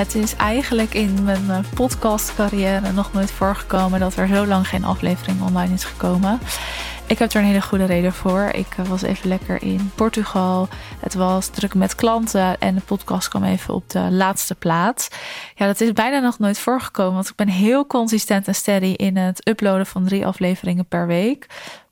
Het is eigenlijk in mijn eh, podcastcarrière nog nooit voorgekomen dat er zo lang geen aflevering online is gekomen. Ik heb er een hele goede reden voor. Ik eh, was even lekker in Portugal. Het was druk met klanten en de podcast kwam even op de laatste plaats. Ja, dat is bijna nog nooit voorgekomen, want ik ben heel consistent en steady in het uploaden van drie afleveringen per week.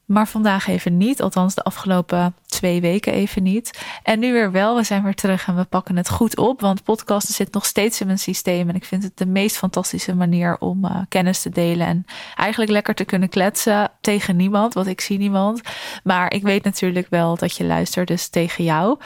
Maar vandaag even niet, althans de afgelopen twee weken even niet. En nu weer wel, we zijn weer terug en we pakken het goed op. Want podcasten zit nog steeds in mijn systeem. En ik vind het de meest fantastische manier om uh, kennis te delen. En eigenlijk lekker te kunnen kletsen tegen niemand, want ik zie niemand. Maar ik weet natuurlijk wel dat je luistert, dus tegen jou.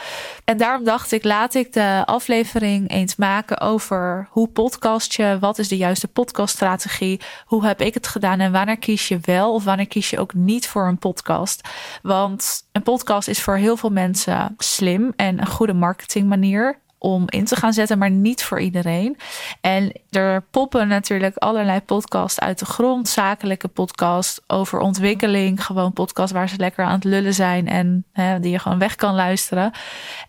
En daarom dacht ik, laat ik de aflevering eens maken over hoe podcast je. Wat is de juiste podcaststrategie? Hoe heb ik het gedaan? En wanneer kies je wel of wanneer kies je ook niet voor een podcast? Want een podcast is voor heel veel mensen slim en een goede marketingmanier om in te gaan zetten, maar niet voor iedereen. En er poppen natuurlijk allerlei podcasts uit de grond, zakelijke podcasts over ontwikkeling, gewoon podcasts waar ze lekker aan het lullen zijn en hè, die je gewoon weg kan luisteren.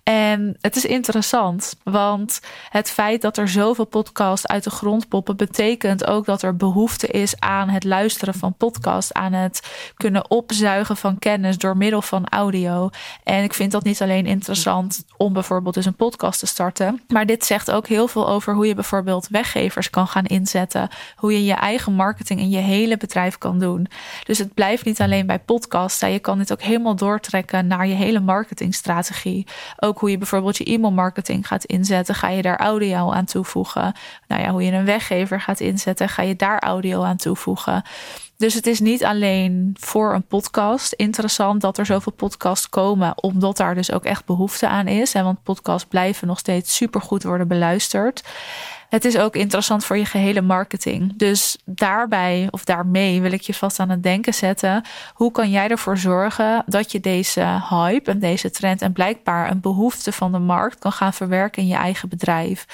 En het is interessant, want het feit dat er zoveel podcasts uit de grond poppen, betekent ook dat er behoefte is aan het luisteren van podcasts, aan het kunnen opzuigen van kennis door middel van audio. En ik vind dat niet alleen interessant om bijvoorbeeld dus een podcast te starten maar dit zegt ook heel veel over hoe je bijvoorbeeld weggevers kan gaan inzetten. Hoe je je eigen marketing in je hele bedrijf kan doen. Dus het blijft niet alleen bij podcasts. Je kan dit ook helemaal doortrekken naar je hele marketingstrategie. Ook hoe je bijvoorbeeld je e-mailmarketing gaat inzetten. Ga je daar audio aan toevoegen? Nou ja, hoe je een weggever gaat inzetten. Ga je daar audio aan toevoegen? Dus het is niet alleen voor een podcast interessant dat er zoveel podcasts komen, omdat daar dus ook echt behoefte aan is. En want podcasts blijven nog steeds supergoed worden beluisterd. Het is ook interessant voor je gehele marketing. Dus daarbij of daarmee wil ik je vast aan het denken zetten. Hoe kan jij ervoor zorgen dat je deze hype en deze trend en blijkbaar een behoefte van de markt kan gaan verwerken in je eigen bedrijf?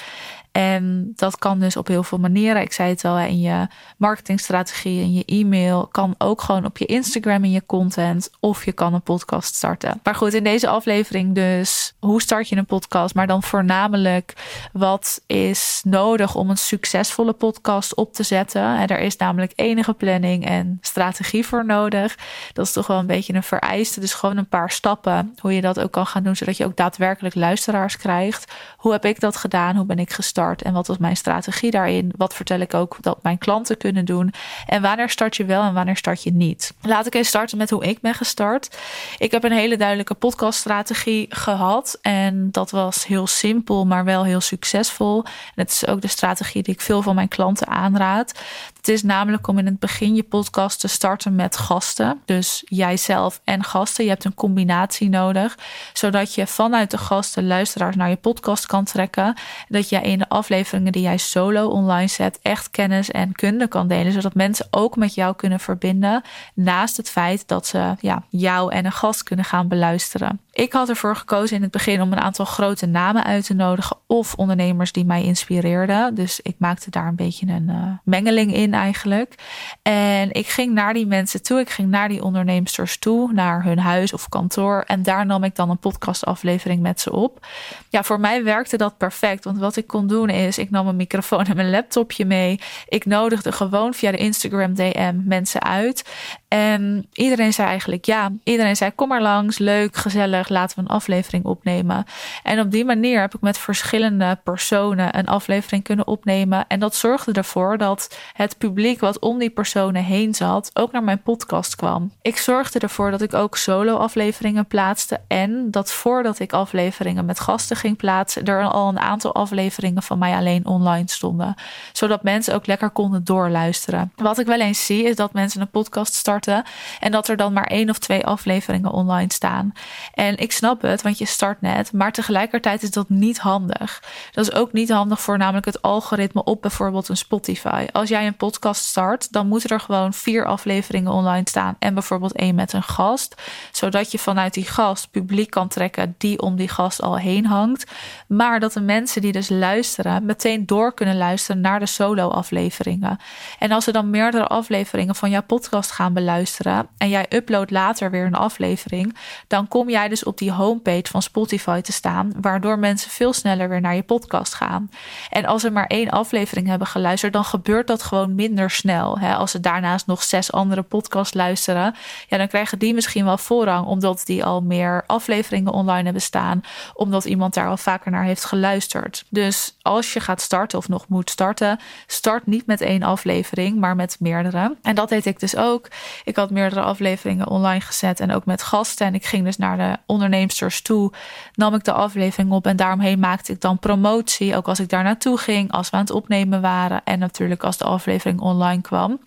En dat kan dus op heel veel manieren. Ik zei het al, in je marketingstrategie, in je e-mail. Kan ook gewoon op je Instagram in je content. Of je kan een podcast starten. Maar goed, in deze aflevering dus. Hoe start je een podcast? Maar dan voornamelijk wat is nodig om een succesvolle podcast op te zetten. En er is namelijk enige planning en strategie voor nodig. Dat is toch wel een beetje een vereiste. Dus gewoon een paar stappen. Hoe je dat ook kan gaan doen. Zodat je ook daadwerkelijk luisteraars krijgt. Hoe heb ik dat gedaan? Hoe ben ik gestart? En wat was mijn strategie daarin? Wat vertel ik ook dat mijn klanten kunnen doen? En wanneer start je wel en wanneer start je niet? Laat ik eens starten met hoe ik ben gestart. Ik heb een hele duidelijke podcaststrategie gehad. En dat was heel simpel, maar wel heel succesvol. En het is ook de strategie die ik veel van mijn klanten aanraad. Het is namelijk om in het begin je podcast te starten met gasten. Dus jijzelf en gasten. Je hebt een combinatie nodig. Zodat je vanuit de gasten luisteraars naar je podcast kan trekken. Dat jij in afleveringen die jij solo online zet, echt kennis en kunde kan delen. Zodat mensen ook met jou kunnen verbinden. Naast het feit dat ze ja, jou en een gast kunnen gaan beluisteren. Ik had ervoor gekozen in het begin om een aantal grote namen uit te nodigen. Of ondernemers die mij inspireerden. Dus ik maakte daar een beetje een uh, mengeling in eigenlijk. En ik ging naar die mensen toe. Ik ging naar die ondernemers toe. Naar hun huis of kantoor. En daar nam ik dan een podcastaflevering met ze op. Ja, voor mij werkte dat perfect. Want wat ik kon doen is, ik nam een microfoon en mijn laptopje mee. Ik nodigde gewoon via de Instagram DM mensen uit. En iedereen zei eigenlijk ja. Iedereen zei kom maar langs, leuk, gezellig, laten we een aflevering opnemen. En op die manier heb ik met verschillende personen een aflevering kunnen opnemen. En dat zorgde ervoor dat het publiek wat om die personen heen zat ook naar mijn podcast kwam. Ik zorgde ervoor dat ik ook solo afleveringen plaatste. En dat voordat ik afleveringen met gasten ging plaatsen, er al een aantal afleveringen van mij alleen online stonden. Zodat mensen ook lekker konden doorluisteren. Wat ik wel eens zie is dat mensen een podcast starten en dat er dan maar één of twee afleveringen online staan. En ik snap het, want je start net. Maar tegelijkertijd is dat niet handig. Dat is ook niet handig voor namelijk het algoritme op bijvoorbeeld een Spotify. Als jij een podcast start, dan moeten er gewoon vier afleveringen online staan. En bijvoorbeeld één met een gast. Zodat je vanuit die gast publiek kan trekken die om die gast al heen hangt. Maar dat de mensen die dus luisteren meteen door kunnen luisteren naar de solo-afleveringen. En als ze dan meerdere afleveringen van jouw podcast gaan beluisteren en jij uploadt later weer een aflevering, dan kom jij dus op die homepage van Spotify te staan, waardoor mensen veel sneller weer naar je podcast gaan. En als ze maar één aflevering hebben geluisterd, dan gebeurt dat gewoon minder snel. Hè? Als ze daarnaast nog zes andere podcasts luisteren, ja, dan krijgen die misschien wel voorrang, omdat die al meer afleveringen online hebben staan, omdat iemand daar al vaker naar heeft geluisterd. Dus als je gaat starten of nog moet starten, start niet met één aflevering, maar met meerdere. En dat deed ik dus ook. Ik had meerdere afleveringen online gezet en ook met gasten. En ik ging dus naar de onderneemsters toe, nam ik de aflevering op en daaromheen maakte ik dan promotie. Ook als ik daar naartoe ging, als we aan het opnemen waren en natuurlijk als de aflevering online kwam.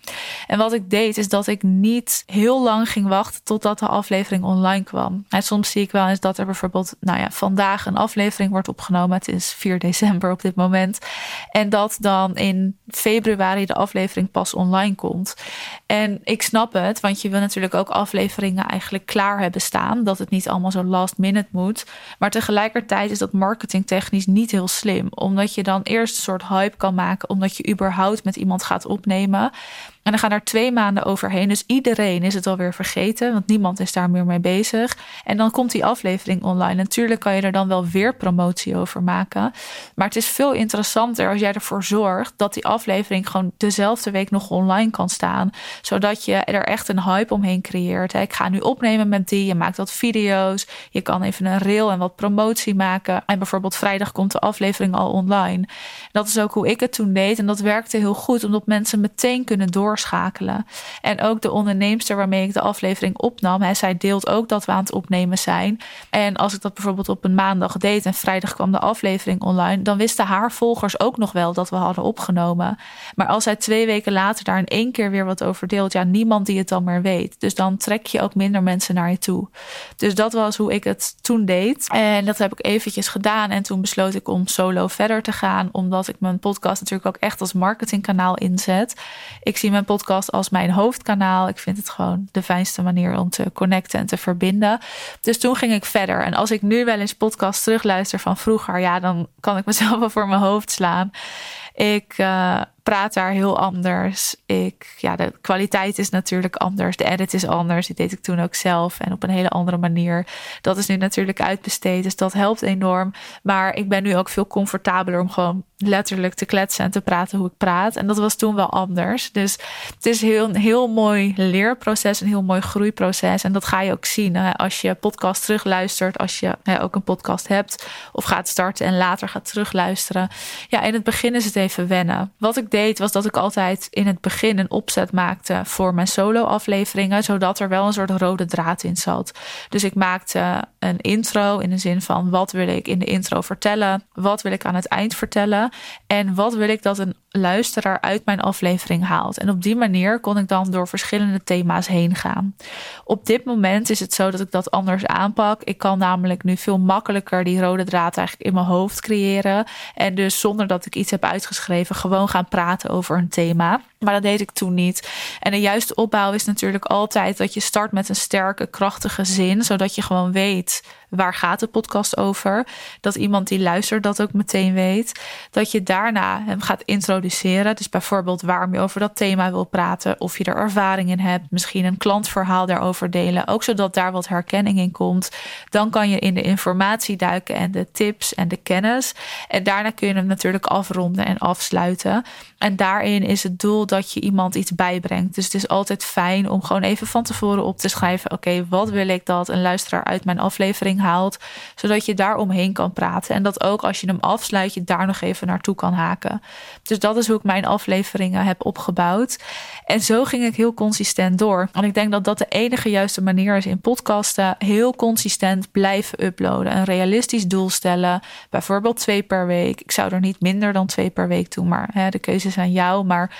En wat ik deed is dat ik niet heel lang ging wachten totdat de aflevering online kwam. En soms zie ik wel eens dat er bijvoorbeeld, nou ja, vandaag een aflevering wordt opgenomen. Het is 4 december op dit moment. En dat dan in februari de aflevering pas online komt. En ik snap het, want je wil natuurlijk ook afleveringen eigenlijk klaar hebben staan. Dat het niet allemaal zo last minute moet. Maar tegelijkertijd is dat marketingtechnisch niet heel slim. Omdat je dan eerst een soort hype kan maken. Omdat je überhaupt met iemand gaat opnemen. En dan gaan er twee maanden overheen. Dus iedereen is het alweer vergeten, want niemand is daar meer mee bezig. En dan komt die aflevering online. Natuurlijk kan je er dan wel weer promotie over maken. Maar het is veel interessanter als jij ervoor zorgt dat die aflevering gewoon dezelfde week nog online kan staan. Zodat je er echt een hype omheen creëert. Ik ga nu opnemen met die. Je maakt wat video's. Je kan even een reel en wat promotie maken. En bijvoorbeeld vrijdag komt de aflevering al online. Dat is ook hoe ik het toen deed. En dat werkte heel goed, omdat mensen meteen kunnen door doorschakelen. En ook de onderneemster waarmee ik de aflevering opnam, hè, zij deelt ook dat we aan het opnemen zijn. En als ik dat bijvoorbeeld op een maandag deed en vrijdag kwam de aflevering online, dan wisten haar volgers ook nog wel dat we hadden opgenomen. Maar als zij twee weken later daar in één keer weer wat over deelt, ja, niemand die het dan meer weet. Dus dan trek je ook minder mensen naar je toe. Dus dat was hoe ik het toen deed. En dat heb ik eventjes gedaan. En toen besloot ik om solo verder te gaan, omdat ik mijn podcast natuurlijk ook echt als marketingkanaal inzet. Ik zie mijn podcast als mijn hoofdkanaal. Ik vind het gewoon de fijnste manier om te connecten en te verbinden. Dus toen ging ik verder. En als ik nu wel eens podcast terugluister van vroeger, ja, dan kan ik mezelf wel voor mijn hoofd slaan. Ik uh, praat daar heel anders. Ik, ja, de kwaliteit is natuurlijk anders. De edit is anders. Die deed ik toen ook zelf en op een hele andere manier. Dat is nu natuurlijk uitbesteed, dus dat helpt enorm. Maar ik ben nu ook veel comfortabeler om gewoon letterlijk te kletsen en te praten hoe ik praat. En dat was toen wel anders. Dus het is heel, een heel mooi leerproces, een heel mooi groeiproces. En dat ga je ook zien hè? als je podcast terugluistert, als je hè, ook een podcast hebt of gaat starten en later gaat terugluisteren. Ja, in het begin is het even wennen. Wat ik deed, was dat ik altijd in het begin een opzet maakte voor mijn solo-afleveringen, zodat er wel een soort rode draad in zat. Dus ik maakte een intro in de zin van wat wil ik in de intro vertellen, wat wil ik aan het eind vertellen en wat wil ik dat een luisteraar uit mijn aflevering haalt. En op die manier kon ik dan door verschillende thema's heen gaan. Op dit moment is het zo dat ik dat anders aanpak. Ik kan namelijk nu veel makkelijker die rode draad eigenlijk in mijn hoofd creëren en dus zonder dat ik iets heb uitgeschreven gewoon gaan praten over een thema. Maar dat deed ik toen niet. En de juiste opbouw is natuurlijk altijd dat je start met een sterke, krachtige zin, zodat je gewoon weet waar gaat de podcast over. Dat iemand die luistert dat ook meteen weet. Dat je daarna hem gaat introduceren. Dus bijvoorbeeld waarom je over dat thema wil praten. Of je er ervaring in hebt. Misschien een klantverhaal daarover delen. Ook zodat daar wat herkenning in komt. Dan kan je in de informatie duiken en de tips en de kennis. En daarna kun je hem natuurlijk afronden en afsluiten. En daarin is het doel je iemand iets bijbrengt. Dus het is altijd fijn om gewoon even van tevoren op te schrijven: oké, wat wil ik dat een luisteraar uit mijn aflevering haalt, zodat je daar omheen kan praten. En dat ook als je hem afsluit, je daar nog even naartoe kan haken. Dus dat is hoe ik mijn afleveringen heb opgebouwd. En zo ging ik heel consistent door. En ik denk dat dat de enige juiste manier is in podcasten. Heel consistent blijven uploaden. Een realistisch doel stellen. Bijvoorbeeld twee per week. Ik zou er niet minder dan twee per week doen, maar hè, de keuze is aan jou. Maar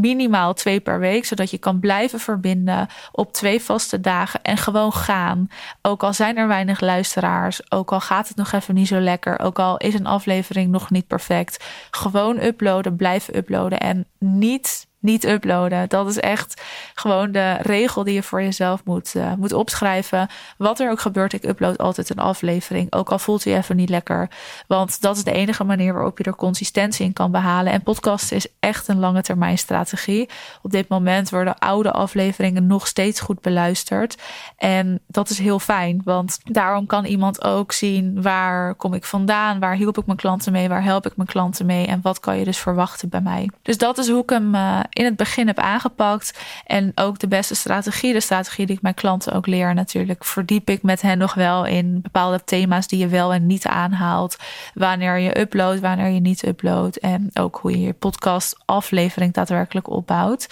minimaal twee per week, zodat je kan blijven verbinden op twee vaste dagen en gewoon gaan. Ook al zijn er weinig luisteraars, ook al gaat het nog even niet zo lekker, ook al is een aflevering nog niet perfect. Gewoon uploaden, blijven uploaden en niet niet uploaden. Dat is echt gewoon de regel die je voor jezelf moet, uh, moet opschrijven. Wat er ook gebeurt, ik upload altijd een aflevering. Ook al voelt hij even niet lekker. Want dat is de enige manier waarop je er consistentie in kan behalen. En podcasten is echt een lange termijn strategie. Op dit moment worden oude afleveringen nog steeds goed beluisterd. En dat is heel fijn, want daarom kan iemand ook zien waar kom ik vandaan, waar hielp ik mijn klanten mee, waar help ik mijn klanten mee en wat kan je dus verwachten bij mij. Dus dat is hoe ik hem uh, in het begin heb aangepakt. En ook de beste strategie, de strategie die ik mijn klanten ook leer natuurlijk, verdiep ik met hen nog wel in bepaalde thema's die je wel en niet aanhaalt. Wanneer je uploadt, wanneer je niet uploadt. En ook hoe je je podcast aflevering daadwerkelijk opbouwt.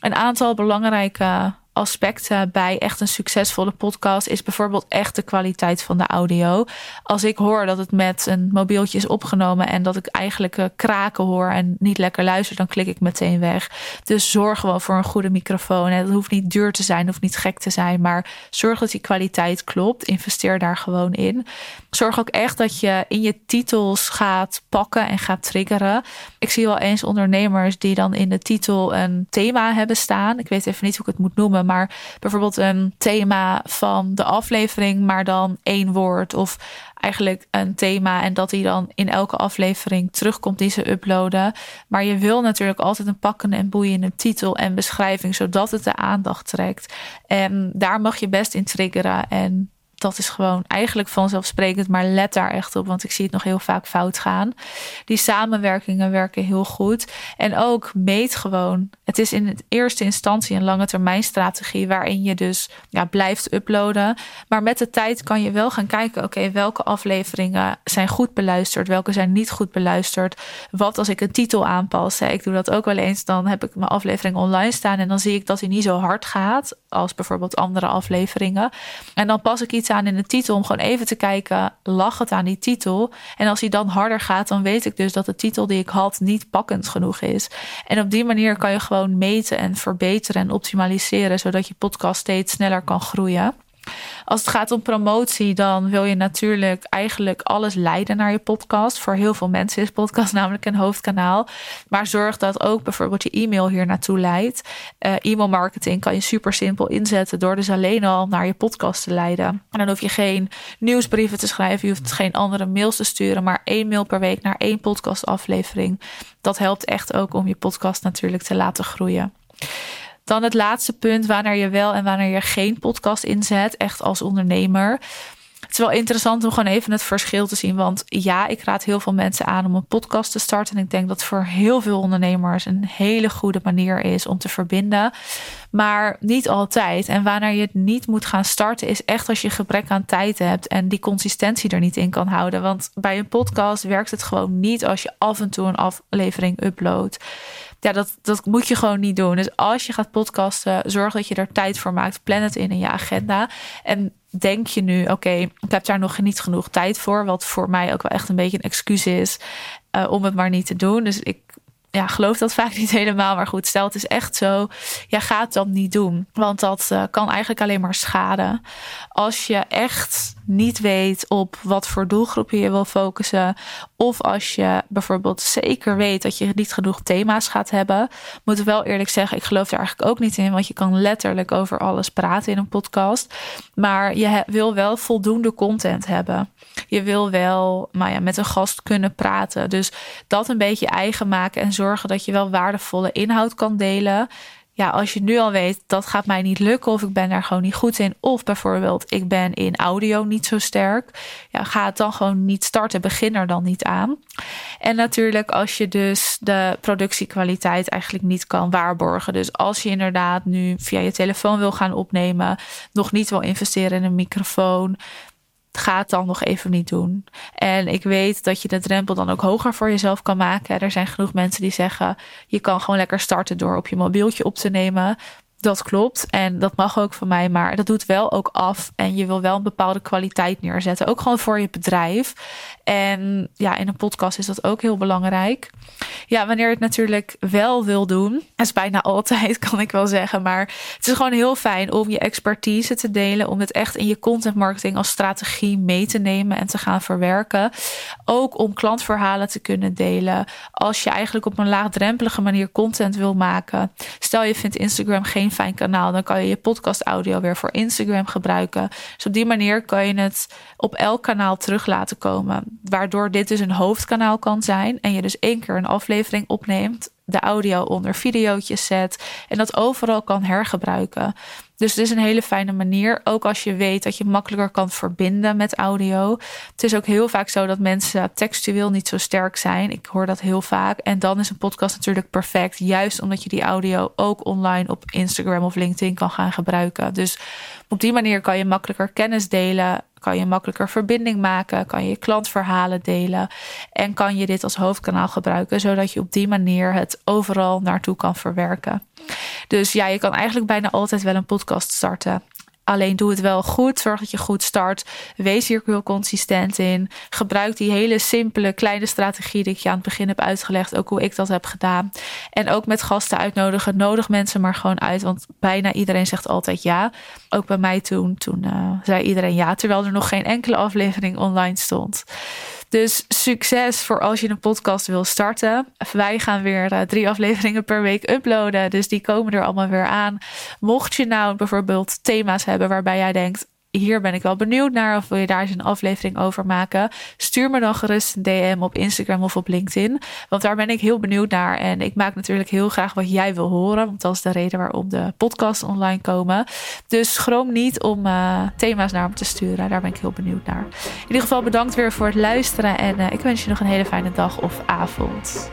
Een aantal belangrijke aspecten bij echt een succesvolle podcast is bijvoorbeeld echt de kwaliteit van de audio. Als ik hoor dat het met een mobieltje is opgenomen en dat ik eigenlijk eh, kraken hoor en niet lekker luister, dan klik ik meteen weg. Dus zorg gewoon voor een goede microfoon. Het hoeft niet duur te zijn, hoeft niet gek te zijn, maar zorg dat die kwaliteit klopt. Investeer daar gewoon in. Zorg ook echt dat je in je titels gaat pakken en gaat triggeren. Ik zie wel eens ondernemers die dan in de titel een thema hebben staan. Ik weet even niet hoe ik het moet noemen maar bijvoorbeeld een thema van de aflevering, maar dan één woord. Of eigenlijk een thema en dat die dan in elke aflevering terugkomt die ze uploaden. Maar je wil natuurlijk altijd een pakkende en boeiende titel en beschrijving, zodat het de aandacht trekt. En daar mag je best in triggeren. En dat is gewoon eigenlijk vanzelfsprekend, maar let daar echt op, want ik zie het nog heel vaak fout gaan. Die samenwerkingen werken heel goed. En ook meet gewoon. Het is in het eerste instantie een lange termijn strategie waarin je dus ja, blijft uploaden. Maar met de tijd kan je wel gaan kijken, oké, welke afleveringen zijn goed beluisterd, welke zijn niet goed beluisterd. Wat als ik een titel aanpas? Ik doe dat ook wel eens, dan heb ik mijn aflevering online staan en dan zie ik dat hij niet zo hard gaat als bijvoorbeeld andere afleveringen. En dan pas ik iets aan in de titel om gewoon even te kijken, lag het aan die titel? En als hij dan harder gaat, dan weet ik dus dat de titel die ik had niet pakkend genoeg is. En op die manier kan je gewoon meten en verbeteren en optimaliseren, zodat je podcast steeds sneller kan groeien. Als het gaat om promotie, dan wil je natuurlijk eigenlijk alles leiden naar je podcast. Voor heel veel mensen is podcast namelijk een hoofdkanaal. Maar zorg dat ook bijvoorbeeld je e-mail hier naartoe leidt. Uh, e-mail marketing kan je super simpel inzetten door dus alleen al naar je podcast te leiden. En dan hoef je geen nieuwsbrieven te schrijven, je hoeft geen andere mails te sturen, maar één mail per week naar één podcastaflevering. Dat helpt echt ook om je podcast natuurlijk te laten groeien. Dan het laatste punt, wanneer je wel en wanneer je geen podcast inzet, echt als ondernemer. Het is wel interessant om gewoon even het verschil te zien. Want ja, ik raad heel veel mensen aan om een podcast te starten. En ik denk dat voor heel veel ondernemers een hele goede manier is om te verbinden. Maar niet altijd. En wanneer je het niet moet gaan starten, is echt als je gebrek aan tijd hebt en die consistentie er niet in kan houden. Want bij een podcast werkt het gewoon niet als je af en toe een aflevering uploadt ja, dat, dat moet je gewoon niet doen. Dus als je gaat podcasten, zorg dat je er tijd voor maakt. Plan het in in je agenda. En denk je nu, oké, ik heb daar nog niet genoeg tijd voor. Wat voor mij ook wel echt een beetje een excuus is uh, om het maar niet te doen. Dus ik ja, geloof dat vaak niet helemaal. Maar goed, stel het is echt zo. Ja, ga het dan niet doen. Want dat uh, kan eigenlijk alleen maar schaden. Als je echt niet weet op wat voor doelgroepen je wil focussen. Of als je bijvoorbeeld zeker weet dat je niet genoeg thema's gaat hebben. Moet ik wel eerlijk zeggen, ik geloof er eigenlijk ook niet in. Want je kan letterlijk over alles praten in een podcast. Maar je wil wel voldoende content hebben. Je wil wel maar ja, met een gast kunnen praten. Dus dat een beetje eigen maken en zorgen dat je wel waardevolle inhoud kan delen ja, als je nu al weet dat gaat mij niet lukken of ik ben daar gewoon niet goed in. Of bijvoorbeeld ik ben in audio niet zo sterk. Ja, ga het dan gewoon niet starten. Begin er dan niet aan. En natuurlijk als je dus de productiekwaliteit eigenlijk niet kan waarborgen. Dus als je inderdaad nu via je telefoon wil gaan opnemen. Nog niet wil investeren in een microfoon ga het dan nog even niet doen. En ik weet dat je de drempel dan ook hoger voor jezelf kan maken. Er zijn genoeg mensen die zeggen: je kan gewoon lekker starten door op je mobieltje op te nemen. Dat klopt en dat mag ook van mij, maar dat doet wel ook af. En je wil wel een bepaalde kwaliteit neerzetten, ook gewoon voor je bedrijf. En ja, in een podcast is dat ook heel belangrijk. Ja, wanneer je het natuurlijk wel wil doen, dat is bijna altijd, kan ik wel zeggen. Maar het is gewoon heel fijn om je expertise te delen, om het echt in je content marketing als strategie mee te nemen en te gaan verwerken. Ook om klantverhalen te kunnen delen. Als je eigenlijk op een laagdrempelige manier content wil maken. Stel je vindt Instagram geen fijn kanaal, dan kan je je podcast audio weer voor Instagram gebruiken. Dus op die manier kan je het op elk kanaal terug laten komen. Waardoor dit dus een hoofdkanaal kan zijn. En je dus één keer een aflevering opneemt. De audio onder videootjes zet. En dat overal kan hergebruiken. Dus het is een hele fijne manier. Ook als je weet dat je makkelijker kan verbinden met audio. Het is ook heel vaak zo dat mensen textueel niet zo sterk zijn. Ik hoor dat heel vaak. En dan is een podcast natuurlijk perfect. Juist omdat je die audio ook online op Instagram of LinkedIn kan gaan gebruiken. Dus op die manier kan je makkelijker kennis delen kan je makkelijker verbinding maken, kan je klantverhalen delen en kan je dit als hoofdkanaal gebruiken, zodat je op die manier het overal naartoe kan verwerken. Dus ja, je kan eigenlijk bijna altijd wel een podcast starten. Alleen doe het wel goed. Zorg dat je goed start. Wees hier heel consistent in. Gebruik die hele simpele kleine strategie die ik je aan het begin heb uitgelegd. Ook hoe ik dat heb gedaan. En ook met gasten uitnodigen. Nodig mensen maar gewoon uit. Want bijna iedereen zegt altijd ja. Ook bij mij toen. Toen uh, zei iedereen ja. Terwijl er nog geen enkele aflevering online stond. Dus succes voor als je een podcast wil starten. Wij gaan weer uh, drie afleveringen per week uploaden. Dus die komen er allemaal weer aan. Mocht je nou bijvoorbeeld thema's hebben waarbij jij denkt: hier ben ik wel benieuwd naar. Of wil je daar eens een aflevering over maken? Stuur me dan gerust een DM op Instagram of op LinkedIn. Want daar ben ik heel benieuwd naar. En ik maak natuurlijk heel graag wat jij wil horen. Want dat is de reden waarom de podcasts online komen. Dus schroom niet om uh, thema's naar me te sturen. Daar ben ik heel benieuwd naar. In ieder geval bedankt weer voor het luisteren. En uh, ik wens je nog een hele fijne dag of avond.